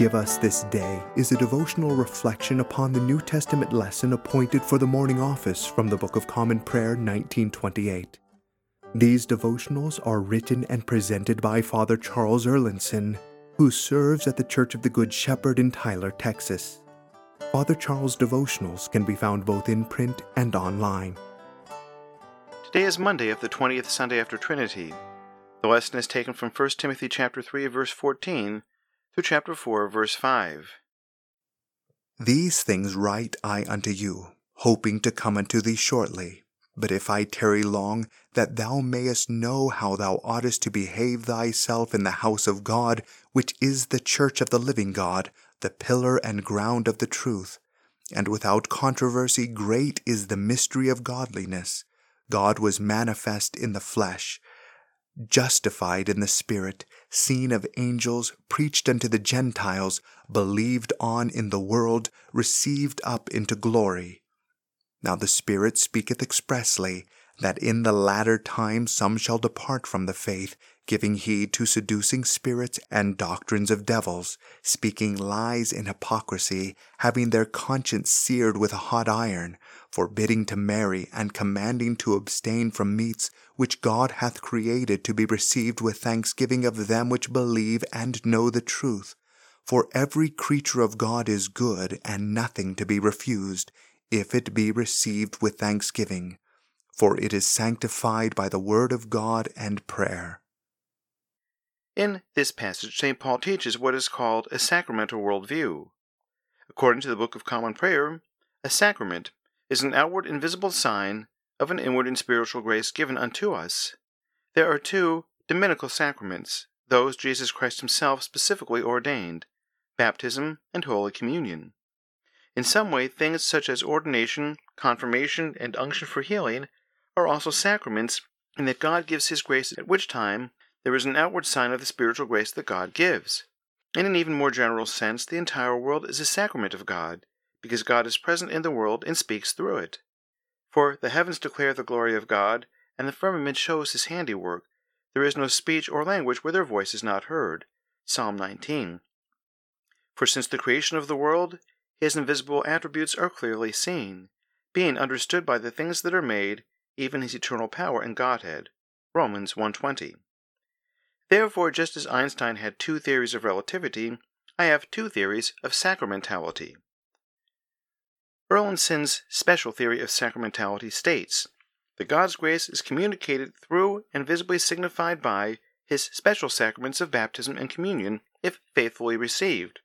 give us this day is a devotional reflection upon the New Testament lesson appointed for the morning office from the Book of Common Prayer 1928. These devotionals are written and presented by Father Charles Erlandson, who serves at the Church of the Good Shepherd in Tyler, Texas. Father Charles' devotionals can be found both in print and online. Today is Monday of the 20th Sunday after Trinity. The lesson is taken from 1 Timothy chapter 3 verse 14 through chapter 4 verse 5. These things write I unto you, hoping to come unto thee shortly. But if I tarry long, that thou mayest know how thou oughtest to behave thyself in the house of God, which is the church of the living God, the pillar and ground of the truth. And without controversy, great is the mystery of godliness. God was manifest in the flesh justified in the Spirit, seen of angels, preached unto the Gentiles, believed on in the world, received up into glory. Now the Spirit speaketh expressly, that in the latter time some shall depart from the faith, giving heed to seducing spirits and doctrines of devils, speaking lies in hypocrisy, having their conscience seared with a hot iron, forbidding to marry, and commanding to abstain from meats which God hath created to be received with thanksgiving of them which believe and know the truth. For every creature of God is good, and nothing to be refused, if it be received with thanksgiving for it is sanctified by the word of God and prayer. In this passage, St. Paul teaches what is called a sacramental worldview. According to the Book of Common Prayer, a sacrament is an outward invisible sign of an inward and spiritual grace given unto us. There are two dominical sacraments, those Jesus Christ Himself specifically ordained baptism and Holy Communion. In some way, things such as ordination, confirmation, and unction for healing are also sacraments, in that God gives His grace, at which time there is an outward sign of the spiritual grace that God gives. In an even more general sense, the entire world is a sacrament of God, because God is present in the world and speaks through it. For the heavens declare the glory of God, and the firmament shows His handiwork. There is no speech or language where their voice is not heard. Psalm 19. For since the creation of the world, His invisible attributes are clearly seen, being understood by the things that are made, even his eternal power and Godhead. Romans 1:20. Therefore, just as Einstein had two theories of relativity, I have two theories of sacramentality. Erlandson's special theory of sacramentality states that God's grace is communicated through and visibly signified by his special sacraments of baptism and communion if faithfully received.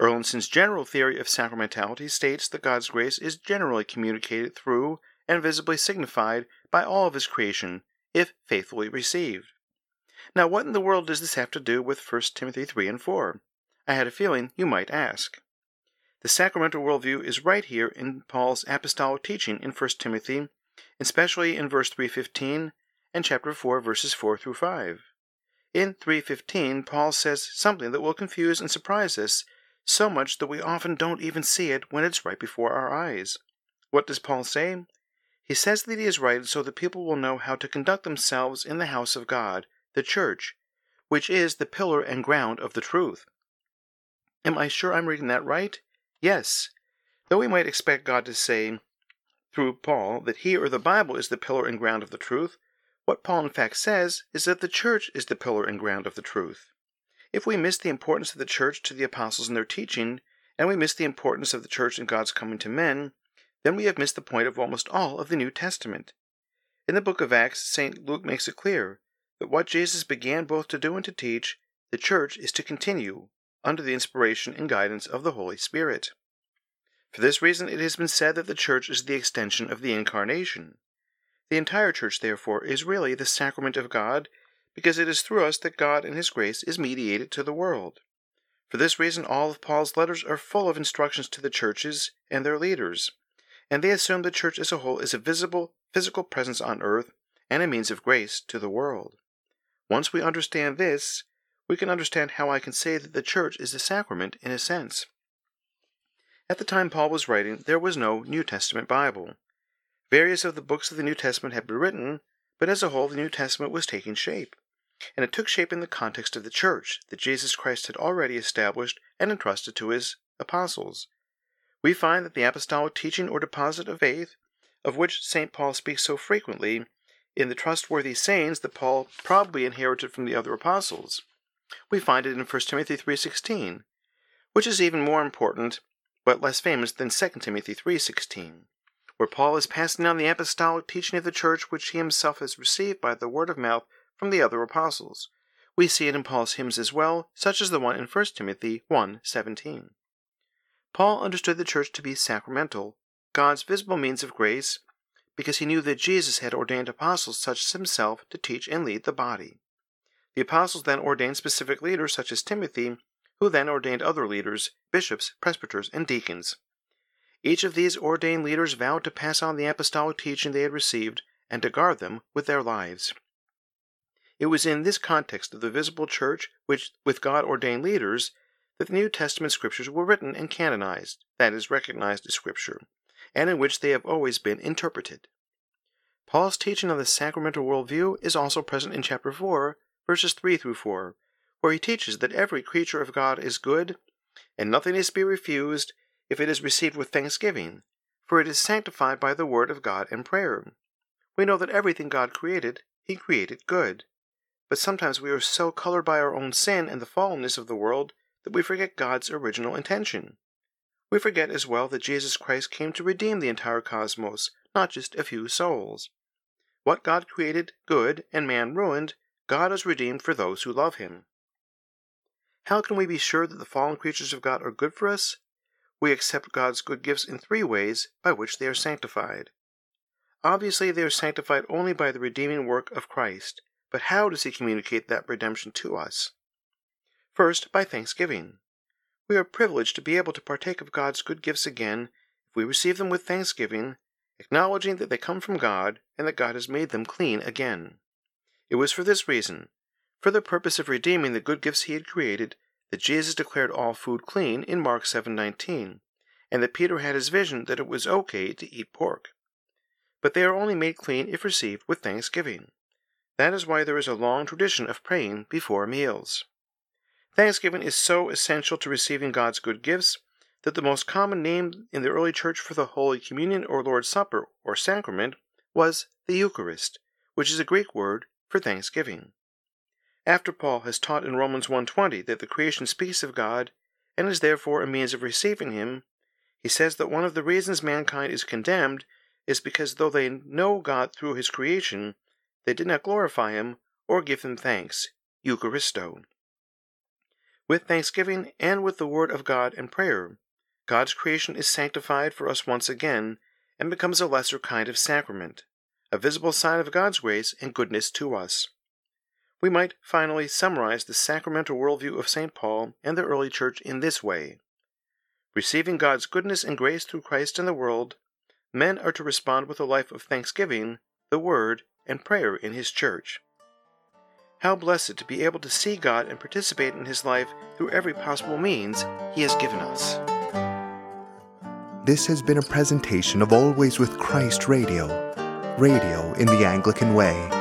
Erlandson's general theory of sacramentality states that God's grace is generally communicated through and visibly signified by all of his creation, if faithfully received. Now, what in the world does this have to do with 1 Timothy 3 and 4? I had a feeling you might ask. The sacramental worldview is right here in Paul's apostolic teaching in 1 Timothy, especially in verse 315 and chapter 4 verses 4 through 5. In 315, Paul says something that will confuse and surprise us so much that we often don't even see it when it's right before our eyes. What does Paul say? He says that he is writing so that people will know how to conduct themselves in the house of God, the church, which is the pillar and ground of the truth. Am I sure I'm reading that right? Yes. Though we might expect God to say through Paul that he or the Bible is the pillar and ground of the truth, what Paul in fact says is that the church is the pillar and ground of the truth. If we miss the importance of the church to the apostles and their teaching, and we miss the importance of the church in God's coming to men, then we have missed the point of almost all of the New Testament. In the book of Acts, St. Luke makes it clear that what Jesus began both to do and to teach, the church is to continue under the inspiration and guidance of the Holy Spirit. For this reason, it has been said that the church is the extension of the Incarnation. The entire church, therefore, is really the sacrament of God, because it is through us that God and His grace is mediated to the world. For this reason, all of Paul's letters are full of instructions to the churches and their leaders and they assume the church as a whole is a visible, physical presence on earth and a means of grace to the world. Once we understand this, we can understand how I can say that the church is a sacrament in a sense. At the time Paul was writing, there was no New Testament Bible. Various of the books of the New Testament had been written, but as a whole, the New Testament was taking shape. And it took shape in the context of the church that Jesus Christ had already established and entrusted to his apostles. We find that the apostolic teaching or deposit of faith, of which St. Paul speaks so frequently, in the trustworthy sayings that Paul probably inherited from the other apostles. We find it in 1 Timothy 3:16, which is even more important but less famous than 2 Timothy 3:16, where Paul is passing on the apostolic teaching of the church which he himself has received by the word of mouth from the other apostles. We see it in Paul's hymns as well, such as the one in 1 Timothy 1:17. Paul understood the church to be sacramental, God's visible means of grace, because he knew that Jesus had ordained apostles such as himself to teach and lead the body. The apostles then ordained specific leaders such as Timothy, who then ordained other leaders, bishops, presbyters, and deacons. Each of these ordained leaders vowed to pass on the apostolic teaching they had received and to guard them with their lives. It was in this context of the visible church, which, with God ordained leaders, that the New Testament scriptures were written and canonized, that is, recognized as scripture, and in which they have always been interpreted. Paul's teaching on the sacramental worldview is also present in chapter 4, verses 3 through 4, where he teaches that every creature of God is good, and nothing is to be refused if it is received with thanksgiving, for it is sanctified by the word of God and prayer. We know that everything God created, he created good. But sometimes we are so colored by our own sin and the fallenness of the world that we forget God's original intention. We forget as well that Jesus Christ came to redeem the entire cosmos, not just a few souls. What God created good and man ruined, God has redeemed for those who love him. How can we be sure that the fallen creatures of God are good for us? We accept God's good gifts in three ways by which they are sanctified. Obviously, they are sanctified only by the redeeming work of Christ, but how does he communicate that redemption to us? First, by thanksgiving. We are privileged to be able to partake of God's good gifts again if we receive them with thanksgiving, acknowledging that they come from God and that God has made them clean again. It was for this reason, for the purpose of redeeming the good gifts he had created, that Jesus declared all food clean in Mark 7:19, and that Peter had his vision that it was okay to eat pork. But they are only made clean if received with thanksgiving. That is why there is a long tradition of praying before meals. Thanksgiving is so essential to receiving God's good gifts that the most common name in the early church for the Holy Communion or Lord's Supper or sacrament was the Eucharist, which is a Greek word for thanksgiving. After Paul has taught in Romans 1:20 that the creation speaks of God and is therefore a means of receiving him, he says that one of the reasons mankind is condemned is because though they know God through his creation, they did not glorify him or give him thanks, Eucharisto. With thanksgiving and with the word of God and prayer, God's creation is sanctified for us once again and becomes a lesser kind of sacrament, a visible sign of God's grace and goodness to us. We might finally summarize the sacramental worldview of St. Paul and the early church in this way Receiving God's goodness and grace through Christ in the world, men are to respond with a life of thanksgiving, the Word, and prayer in His church. How blessed to be able to see God and participate in His life through every possible means He has given us. This has been a presentation of Always with Christ Radio, radio in the Anglican way.